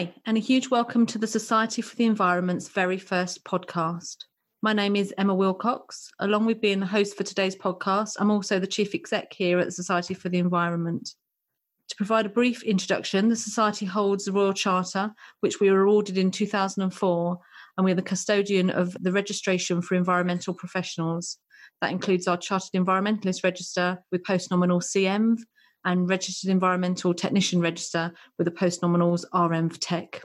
Hi, and a huge welcome to the Society for the Environment's very first podcast. My name is Emma Wilcox. Along with being the host for today's podcast, I'm also the Chief Exec here at the Society for the Environment. To provide a brief introduction, the Society holds the Royal Charter, which we were awarded in 2004, and we're the custodian of the registration for environmental professionals. That includes our Chartered Environmentalist Register with postnominal CENV and Registered Environmental Technician Register with the postnominals RENV Tech.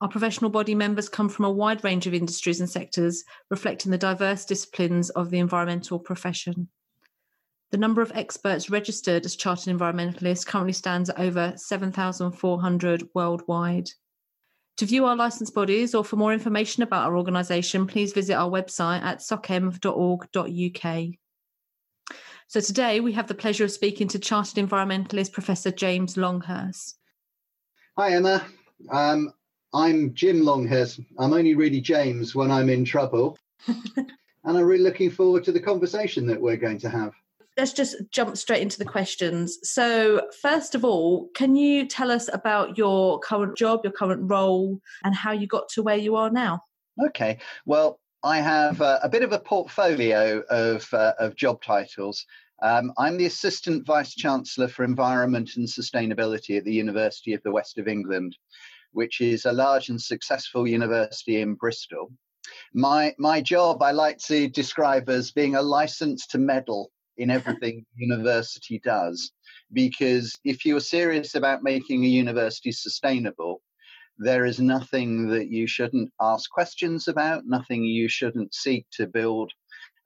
Our professional body members come from a wide range of industries and sectors, reflecting the diverse disciplines of the environmental profession. The number of experts registered as chartered environmentalists currently stands at over 7,400 worldwide. To view our licensed bodies or for more information about our organisation, please visit our website at socenv.org.uk. So today we have the pleasure of speaking to Chartered Environmentalist Professor James Longhurst. Hi, Emma. Um, I'm Jim Longhurst. I'm only really James when I'm in trouble. and I'm really looking forward to the conversation that we're going to have. Let's just jump straight into the questions. So, first of all, can you tell us about your current job, your current role, and how you got to where you are now? Okay. Well, I have a, a bit of a portfolio of, uh, of job titles. Um, I'm the Assistant Vice Chancellor for Environment and Sustainability at the University of the West of England, which is a large and successful university in Bristol. My, my job I like to describe as being a license to meddle in everything university does. Because if you're serious about making a university sustainable, there is nothing that you shouldn't ask questions about, nothing you shouldn't seek to build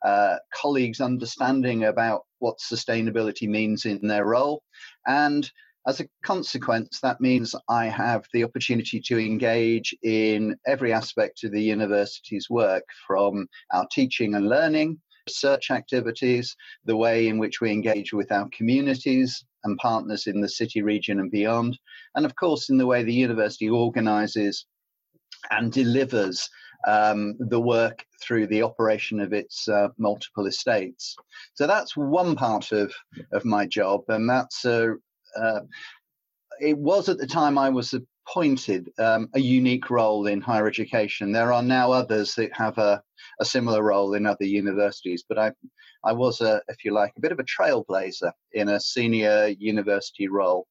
uh, colleagues' understanding about what sustainability means in their role. And as a consequence, that means I have the opportunity to engage in every aspect of the university's work from our teaching and learning, research activities, the way in which we engage with our communities and partners in the city region and beyond, and of course, in the way the university organizes and delivers um, the work through the operation of its uh, multiple estates. So that's one part of, of my job, and that's a, uh, it was at the time I was appointed um, a unique role in higher education. There are now others that have a, a similar role in other universities, but I, I was, a, if you like, a bit of a trailblazer in a senior university role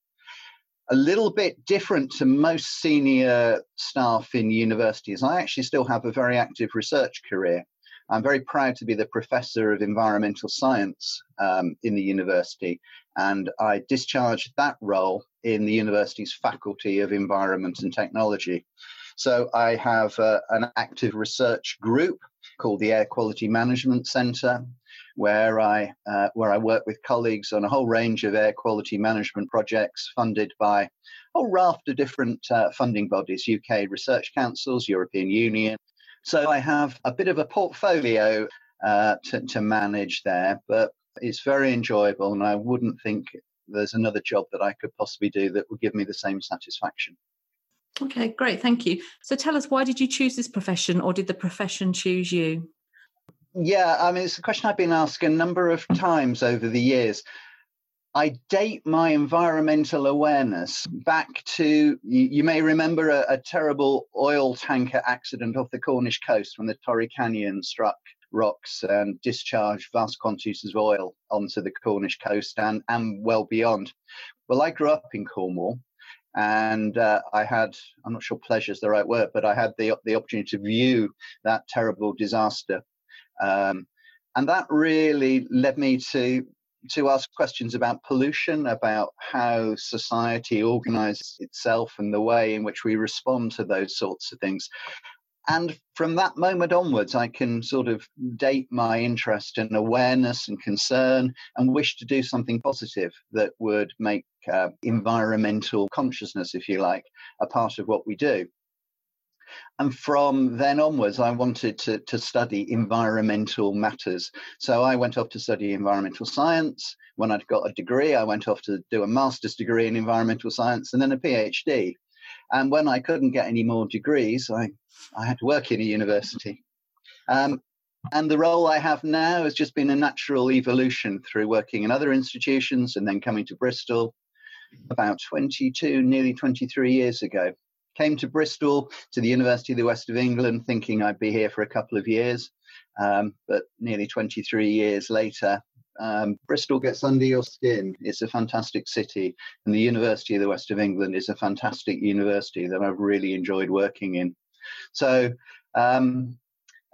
a little bit different to most senior staff in universities. I actually still have a very active research career. I'm very proud to be the professor of environmental science um, in the university, and I discharged that role in the university's Faculty of Environment and Technology. So I have uh, an active research group called the Air Quality Management Centre, where I uh, where I work with colleagues on a whole range of air quality management projects funded by a whole raft of different uh, funding bodies, UK research councils, European Union. So I have a bit of a portfolio uh, to, to manage there, but it's very enjoyable, and I wouldn't think there's another job that I could possibly do that would give me the same satisfaction. Okay, great, thank you. So tell us, why did you choose this profession, or did the profession choose you? Yeah, I mean, it's a question I've been asked a number of times over the years. I date my environmental awareness back to, you, you may remember a, a, terrible oil tanker accident off the Cornish coast when the Torrey Canyon struck rocks and discharged vast quantities of oil onto the Cornish coast and, and well beyond. Well, I grew up in Cornwall and uh, I had, I'm not sure pleasure is the right word, but I had the, the opportunity to view that terrible disaster um, and that really led me to to ask questions about pollution, about how society organizes itself and the way in which we respond to those sorts of things. And from that moment onwards, I can sort of date my interest and awareness and concern and wish to do something positive that would make uh, environmental consciousness, if you like, a part of what we do. And from then onwards, I wanted to, to study environmental matters. So I went off to study environmental science. When I'd got a degree, I went off to do a master's degree in environmental science and then a PhD. And when I couldn't get any more degrees, I, I had to work in a university. Um, and the role I have now has just been a natural evolution through working in other institutions and then coming to Bristol about 22, nearly 23 years ago came to Bristol, to the University of the West of England, thinking I'd be here for a couple of years. Um, but nearly 23 years later, um, Bristol gets under your skin. It's a fantastic city, and the University of the West of England is a fantastic university that I've really enjoyed working in. So, um,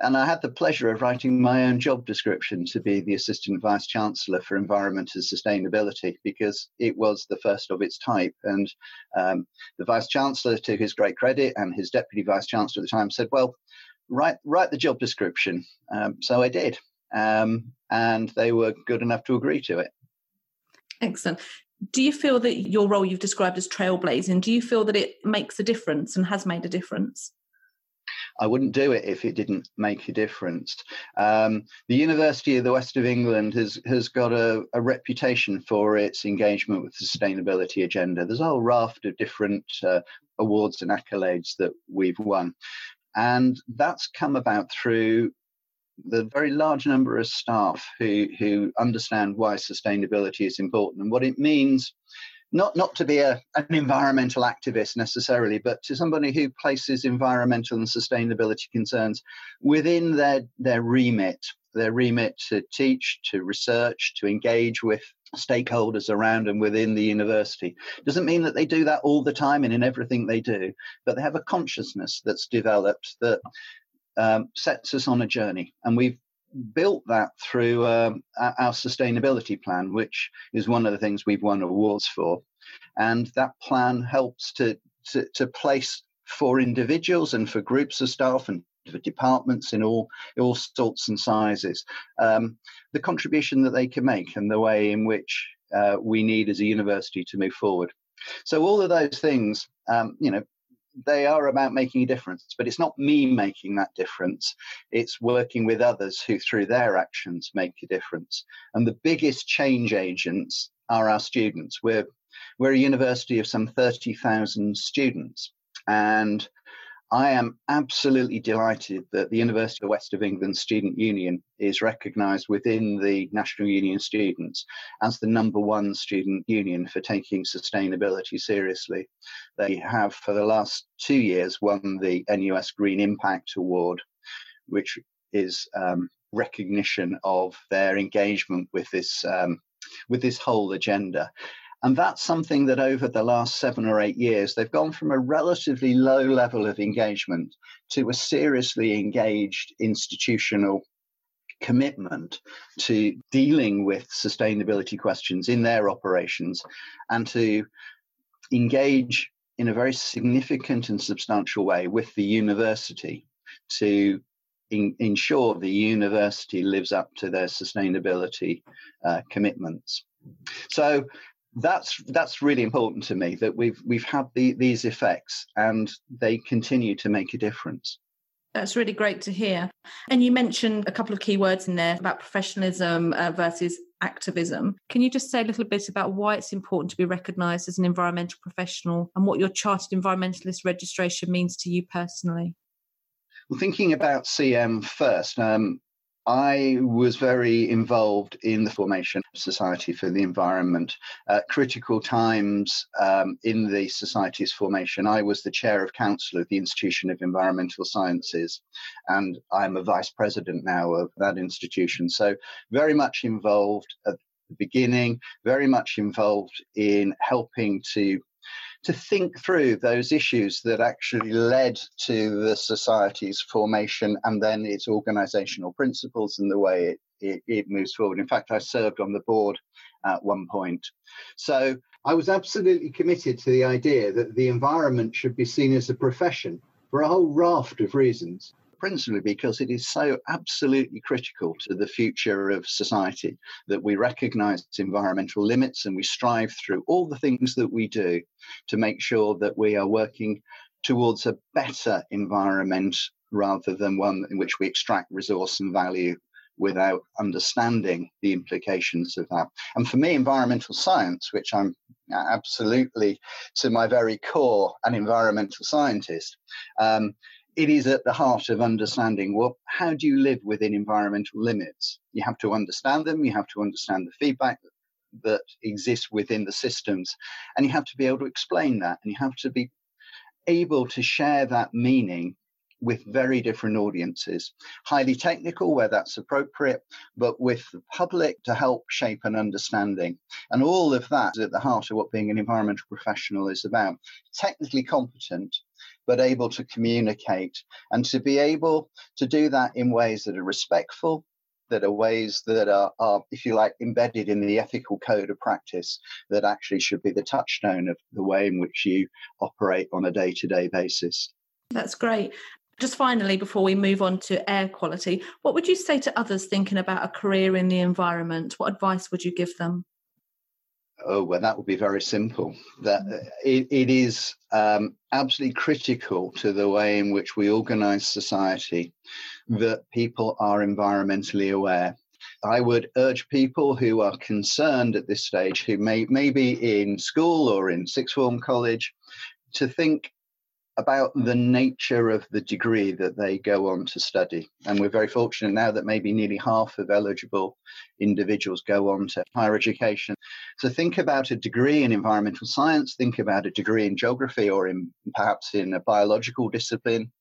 and I had the pleasure of writing my own job description to be the Assistant Vice Chancellor for Environment and Sustainability because it was the first of its type. And um, the Vice Chancellor, to his great credit, and his Deputy Vice Chancellor at the time said, Well, write, write the job description. Um, so I did. Um, and they were good enough to agree to it. Excellent. Do you feel that your role you've described as trailblazing, do you feel that it makes a difference and has made a difference? I wouldn't do it if it didn't make a difference. Um, the University of the West of England has has got a, a, reputation for its engagement with the sustainability agenda. There's a whole raft of different uh, awards and accolades that we've won, and that's come about through the very large number of staff who who understand why sustainability is important and what it means not not to be a, an environmental activist necessarily, but to somebody who places environmental and sustainability concerns within their their remit, their remit to teach, to research, to engage with stakeholders around and within the university. Doesn't mean that they do that all the time and in everything they do, but they have a consciousness that's developed that um, sets us on a journey, and we've built that through um, our sustainability plan, which is one of the things we've won awards for. And that plan helps to, to, to place for individuals and for groups of staff and for departments in all all sorts and sizes um, the contribution that they can make and the way in which uh, we need as a university to move forward. So all of those things, um, you know, they are about making a difference, but it's not me making that difference. It's working with others who, through their actions, make a difference. And the biggest change agents are our students. We're we're a university of some thirty thousand students, and I am absolutely delighted that the University of West of England Student Union is recognised within the National Union Students as the number one student union for taking sustainability seriously. They have, for the last two years, won the NUS Green Impact Award, which is um, recognition of their engagement with this um, with this whole agenda. And that's something that over the last seven or eight years, they've gone from a relatively low level of engagement to a seriously engaged institutional commitment to dealing with sustainability questions in their operations and to engage in a very significant and substantial way with the university to in, ensure the university lives up to their sustainability uh, commitments. So that's that's really important to me that we've we've had the, these effects and they continue to make a difference. That's really great to hear. And you mentioned a couple of key words in there about professionalism uh, versus activism. Can you just say a little bit about why it's important to be recognised as an environmental professional and what your chartered environmentalist registration means to you personally? Well, thinking about CENV first, um, I was very involved in the formation of Society for the Environment. At critical times um, in the Society's formation, I was the chair of council of the Institution of Environmental Sciences, and I'm a vice president now of that institution. So, very much involved at the beginning, very much involved in helping to to think through those issues that actually led to the society's formation and then its organizational principles and the way it, it, it moves forward. In fact, I served on the board at one point. So I was absolutely committed to the idea that the environment should be seen as a profession for a whole raft of reasons principally because it is so absolutely critical to the future of society that we recognize environmental limits and we strive through all the things that we do to make sure that we are working towards a better environment rather than one in which we extract resource and value without understanding the implications of that. And for me, environmental science, which I'm absolutely to my very core an environmental scientist, um, it is at the heart of understanding. Well how do you live within environmental limits? You have to understand them you have to understand the feedback that exists within the systems and you have to be able to explain that and you have to be able to share that meaning with very different audiences. Highly technical, where that's appropriate, but with the public to help shape an understanding. And all of that is at the heart of what being an environmental professional is about. Technically competent, but able to communicate and to be able to do that in ways that are respectful, that are ways that are, are, if you like, embedded in the ethical code of practice that actually should be the touchstone of the way in which you operate on a day to day basis. That's great. Just finally, before we move on to air quality, what would you say to others thinking about a career in the environment? What advice would you give them? Oh, well, that would be very simple. That uh, it, it is um, absolutely critical to the way in which we organize society that people are environmentally aware. I would urge people who are concerned at this stage, who may, may be in school or in sixth form college, to think about hmm. the nature of the degree that they go on to study. And we're very fortunate now that maybe nearly half of eligible individuals go on to higher education. So think about a degree in environmental science, think about a degree in geography or in perhaps in a biological discipline.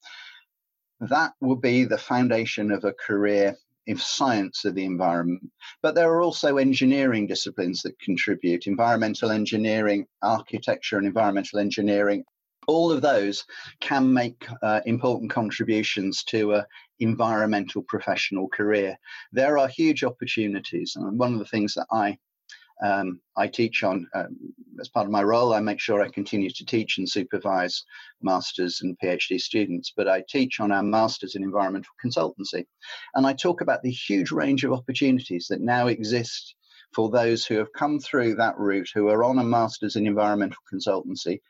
That will be the foundation of a career in science of the environment. But there are also engineering disciplines that contribute environmental engineering, architecture, and environmental engineering all of those can make uh, important contributions to a environmental professional career. There are huge opportunities, and one of the things that I um, I teach on um, as part of my role. I make sure I continue to teach and supervise masters and PhD students, but I teach on our masters in environmental consultancy, and I talk about the huge range of opportunities that now exist for those who have come through that route, who are on a master's in environmental consultancy,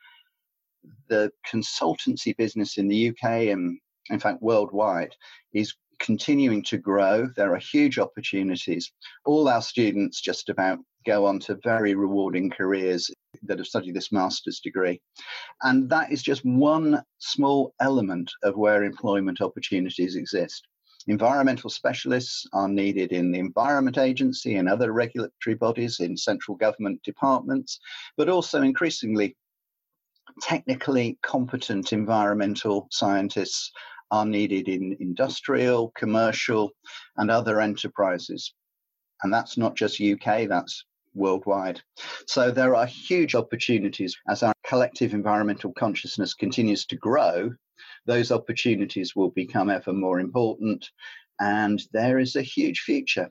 the consultancy business in the UK and, in fact, worldwide is continuing to grow. There are huge opportunities. All our students just about go on to very rewarding careers that have studied this master's degree. And that is just one small element of where employment opportunities exist. Environmental specialists are needed in the Environment Agency and other regulatory bodies, in central government departments, but also increasingly technically competent environmental scientists are needed in industrial, commercial, and other enterprises. And that's not just UK, that's worldwide. So there are huge opportunities as our collective environmental consciousness continues to grow. Those opportunities will become ever more important. And there is a huge future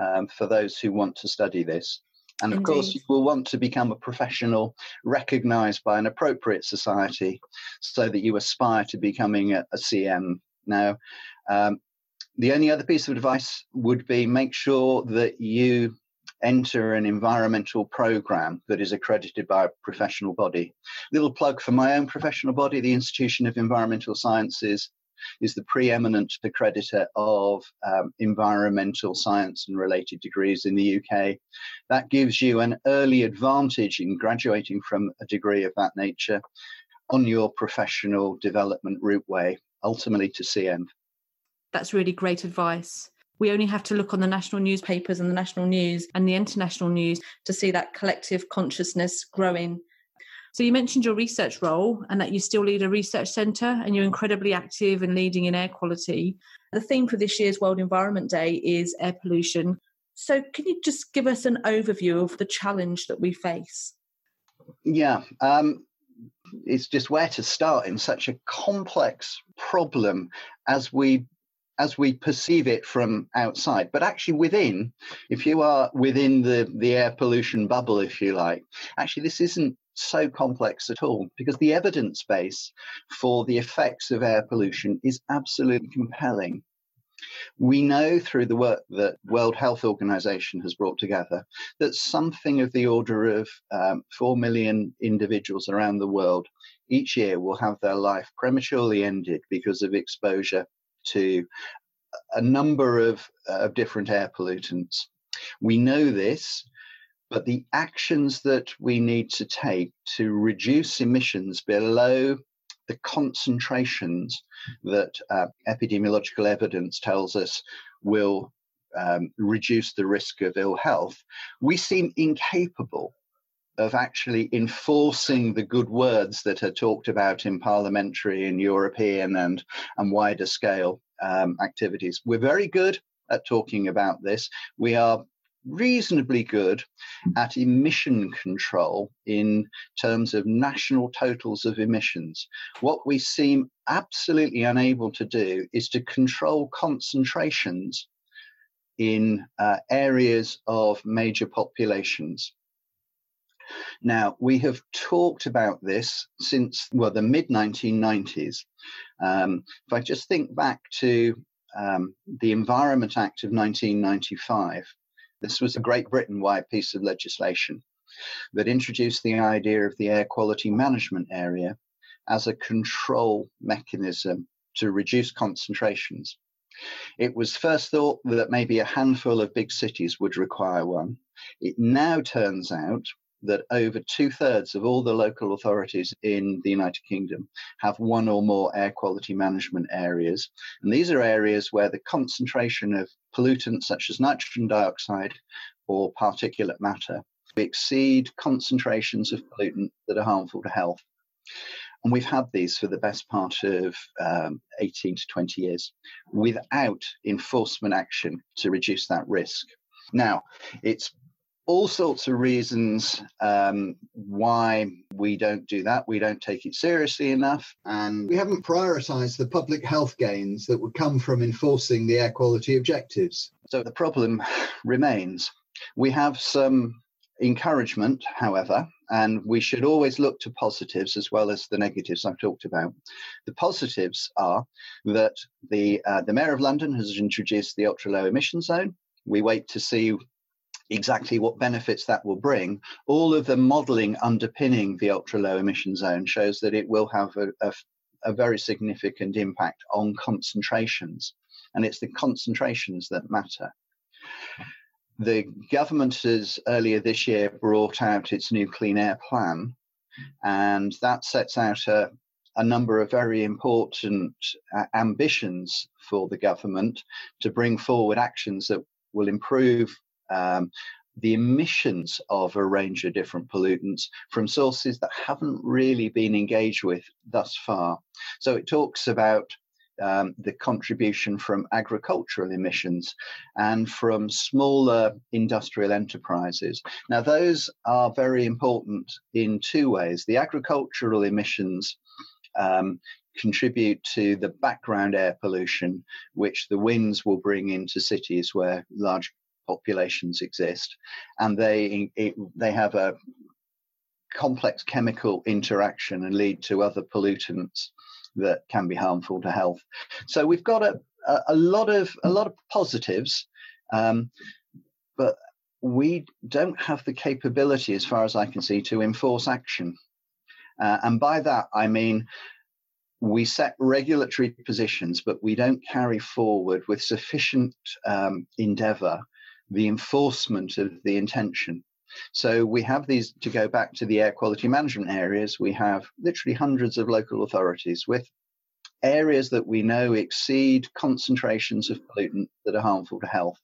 um, for those who want to study this. And of Indeed. course, you will want to become a professional recognized by an appropriate society so that you aspire to becoming a, a CENV. Now, um, the only other piece of advice would be make sure that you enter an environmental program that is accredited by a professional body. Little plug for my own professional body, the Institution of Environmental Sciences is the preeminent accreditor of um, environmental science and related degrees in the UK. That gives you an early advantage in graduating from a degree of that nature on your professional development route way, ultimately to CENV. That's really great advice. We only have to look on the national newspapers and the national news and the international news to see that collective consciousness growing so you mentioned your research role and that you still lead a research centre and you're incredibly active in leading in air quality. The theme for this year's World Environment Day is air pollution. So can you just give us an overview of the challenge that we face? Yeah. Um, it's just where to start in such a complex problem as we as we perceive it from outside but actually within if you are within the the air pollution bubble if you like actually this isn't so complex at all because the evidence base for the effects of air pollution is absolutely compelling. We know through the work that World Health Organization has brought together that something of the order of um, 4 million individuals around the world each year will have their life prematurely ended because of exposure to a number of, uh, of different air pollutants. We know this but the actions that we need to take to reduce emissions below the concentrations that uh, epidemiological evidence tells us will um, reduce the risk of ill health, we seem incapable of actually enforcing the good words that are talked about in parliamentary and European and, and wider scale um, activities. We're very good at talking about this. We are reasonably good at emission control in terms of national totals of emissions. What we seem absolutely unable to do is to control concentrations in uh, areas of major populations. Now, we have talked about this since, well, the mid 1990s. Um, if I just think back to um, the Environment Act of 1995, this was a Great Britain wide piece of legislation that introduced the idea of the air quality management area as a control mechanism to reduce concentrations. It was first thought that maybe a handful of big cities would require one. It now turns out that over two thirds of all the local authorities in the United Kingdom have one or more air quality management areas. And these are areas where the concentration of pollutants such as nitrogen dioxide or particulate matter exceed concentrations of pollutant that are harmful to health. And we've had these for the best part of um, 18 to 20 years without enforcement action to reduce that risk. Now, it's all sorts of reasons um, why we don't do that. We don't take it seriously enough. And we haven't prioritized the public health gains that would come from enforcing the air quality objectives. So the problem remains. We have some encouragement, however, and we should always look to positives as well as the negatives I've talked about. The positives are that the uh, the Mayor of London has introduced the ultra low emission zone. We wait to see exactly what benefits that will bring, all of the modeling underpinning the ultra low emission zone shows that it will have a, a, a very significant impact on concentrations. And it's the concentrations that matter. The government has earlier this year brought out its new clean air plan, and that sets out a, a number of very important uh, ambitions for the government to bring forward actions that will improve um, the emissions of a range of different pollutants from sources that haven't really been engaged with thus far. So it talks about um, the contribution from agricultural emissions and from smaller industrial enterprises. Now, those are very important in two ways. The agricultural emissions um, contribute to the background air pollution, which the winds will bring into cities where large populations exist, and they it, they have a complex chemical interaction and lead to other pollutants that can be harmful to health. So we've got a, a, lot of a lot of positives, um, but we don't have the capability, as far as I can see, to enforce action. Uh, and by that I mean we set regulatory positions, but we don't carry forward with sufficient um, endeavor the enforcement of the intention. So we have these to go back to the air quality management areas. We have literally hundreds of local authorities with areas that we know exceed concentrations of pollutant that are harmful to health.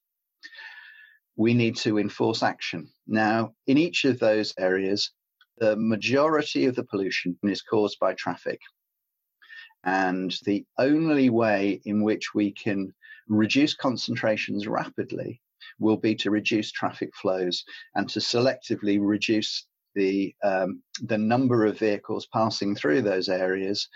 We need to enforce action. Now, in each of those areas, the majority of the pollution is caused by traffic. And the only way in which we can reduce concentrations rapidly will be to reduce traffic flows and to selectively reduce the um, the number of vehicles passing through those areas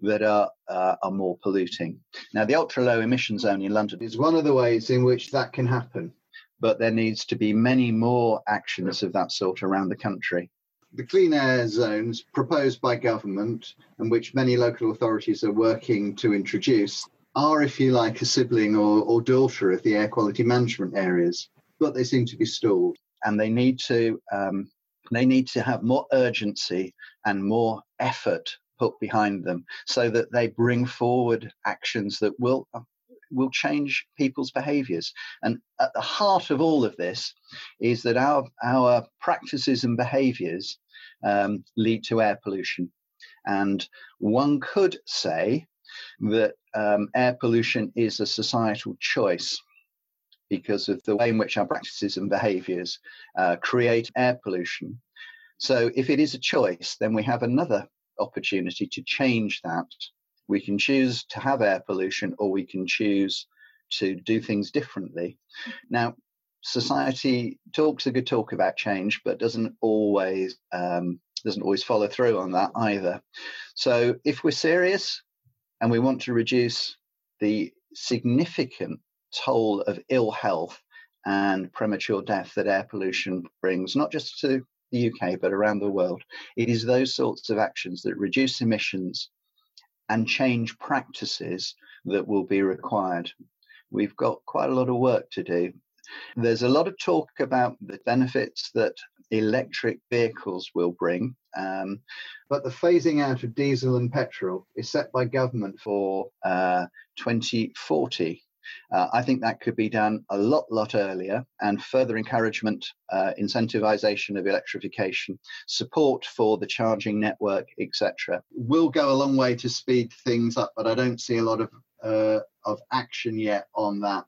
that are uh, are more polluting. Now, the ultra low emission zone in London is one of the ways in which that can happen. But there needs to be many more actions of that sort around the country. The clean air zones proposed by government and which many local authorities are working to introduce are, if you like, a sibling or, or daughter of the air quality management areas, but they seem to be stalled. And they need to um, they need to have more urgency and more effort put behind them, so that they bring forward actions that will will change people's behaviors. And at the heart of all of this is that our our practices and behaviors um, lead to air pollution. And one could say that um, air pollution is a societal choice because of the way in which our practices and behaviors uh, create air pollution. So if it is a choice, then we have another opportunity to change that. We can choose to have air pollution or we can choose to do things differently. Now, society talks a good talk about change, but doesn't always um, doesn't always follow through on that either. So if we're serious and we want to reduce the significant toll of ill health and premature death that air pollution brings, not just to the UK, but around the world, it is those sorts of actions that reduce emissions and change practices that will be required. We've got quite a lot of work to do. There's a lot of talk about the benefits that electric vehicles will bring. Um, but the phasing out of diesel and petrol is set by government for uh, 2040. Uh, I think that could be done a lot, lot earlier, and further encouragement, uh, incentivization of electrification, support for the charging network, etc., will go a long way to speed things up. But I don't see a lot of uh, of action yet on that.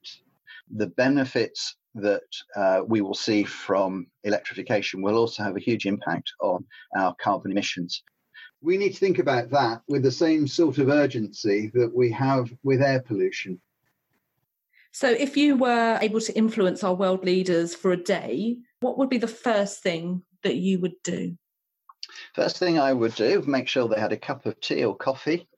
The benefits that uh, we will see from electrification will also have a huge impact on our carbon emissions. We need to think about that with the same sort of urgency that we have with air pollution. So, if you were able to influence our world leaders for a day, what would be the first thing that you would do? First thing I would do, make sure they had a cup of tea or coffee.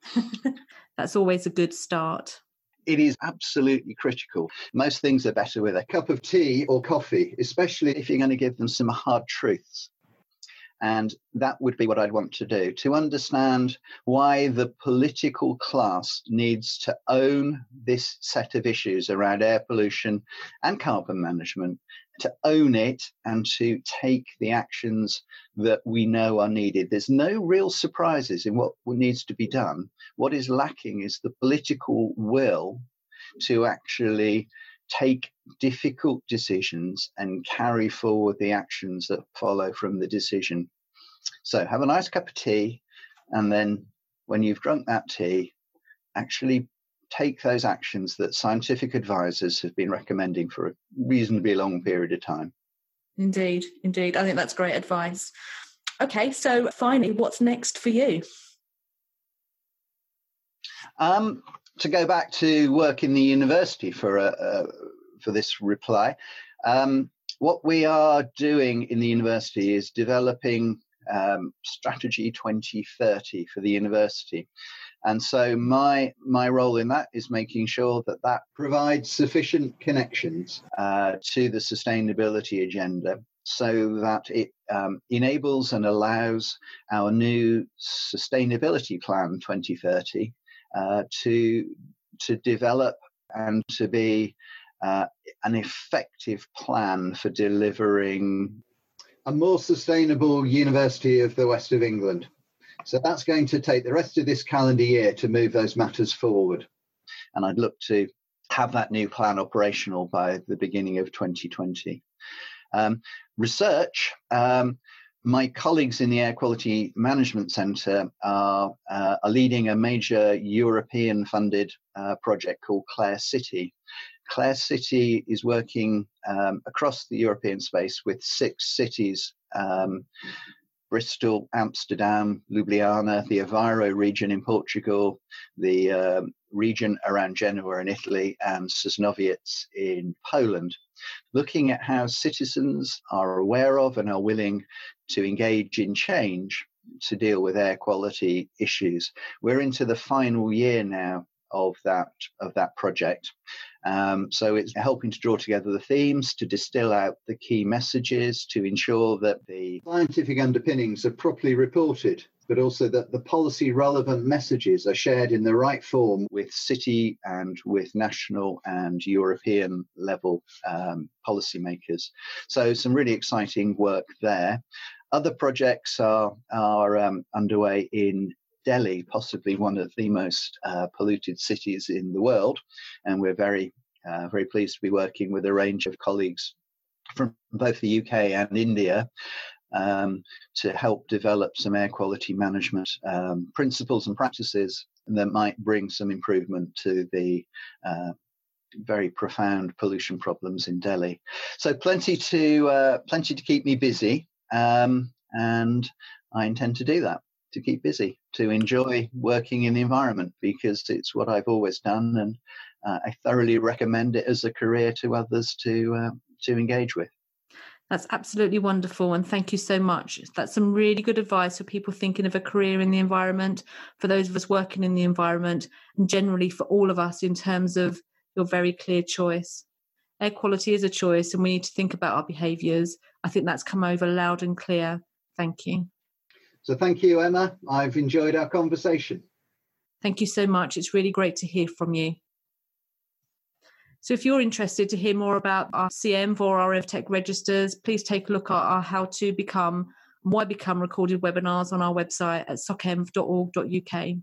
That's always a good start. It is absolutely critical. Most things are better with a cup of tea or coffee, especially if you're going to give them some hard truths. And that would be what I'd want to do to understand why the political class needs to own this set of issues around air pollution and carbon management, to own it and to take the actions that we know are needed. There's no real surprises in what needs to be done. What is lacking is the political will to actually take difficult decisions and carry forward the actions that follow from the decision. So have a nice cup of tea, and then when you've drunk that tea, actually take those actions that scientific advisors have been recommending for a reasonably long period of time. Indeed, indeed. I think that's great advice. Okay, so finally, what's next for you? Um, to go back to work in the university for a, a for this reply. Um, what we are doing in the university is developing um, strategy 2030 for the university. And so my my role in that is making sure that that provides sufficient connections uh, to the sustainability agenda so that it um, enables and allows our new sustainability plan 2030 uh, to to develop and to be uh, an effective plan for delivering a more sustainable University of the West of England. So that's going to take the rest of this calendar year to move those matters forward. And I'd look to have that new plan operational by the beginning of 2020. Um, research, um, my colleagues in the Air Quality Management Centre are, uh, are leading a major European funded uh, project called ClairCity. Clare City is working um, across the European space with six cities um, Bristol, Amsterdam, Ljubljana, the Aveiro region in Portugal, the um, region around Genoa in Italy, and Sosnowiec in Poland, looking at how citizens are aware of and are willing to engage in change to deal with air quality issues. We're into the final year now of that of that project. Um, so it's helping to draw together the themes, to distill out the key messages, to ensure that the scientific underpinnings are properly reported, but also that the policy relevant messages are shared in the right form with city and with national and European level um, policymakers. So some really exciting work there. Other projects are are um, underway in Delhi, possibly one of the most uh, polluted cities in the world, and we're very, uh, very pleased to be working with a range of colleagues from both the UK and India um, to help develop some air quality management um, principles and practices that might bring some improvement to the uh, very profound pollution problems in Delhi. So plenty to uh, plenty to keep me busy. Um, and I intend to do that to keep busy, to enjoy working in the environment because it's what I've always done, and uh, I thoroughly recommend it as a career to others to uh, to engage with. That's absolutely wonderful. And thank you so much. That's some really good advice for people thinking of a career in the environment, for those of us working in the environment, and generally for all of us in terms of your very clear choice. Air quality is a choice, and we need to think about our behaviours. I think that's come over loud and clear. Thank you. So, thank you, Emma. I've enjoyed our conversation. Thank you so much. It's really great to hear from you. So if you're interested to hear more about our CENV or our EvTech registers, please take a look at our How to Become Why Become recorded webinars on our website at socenv.org.uk.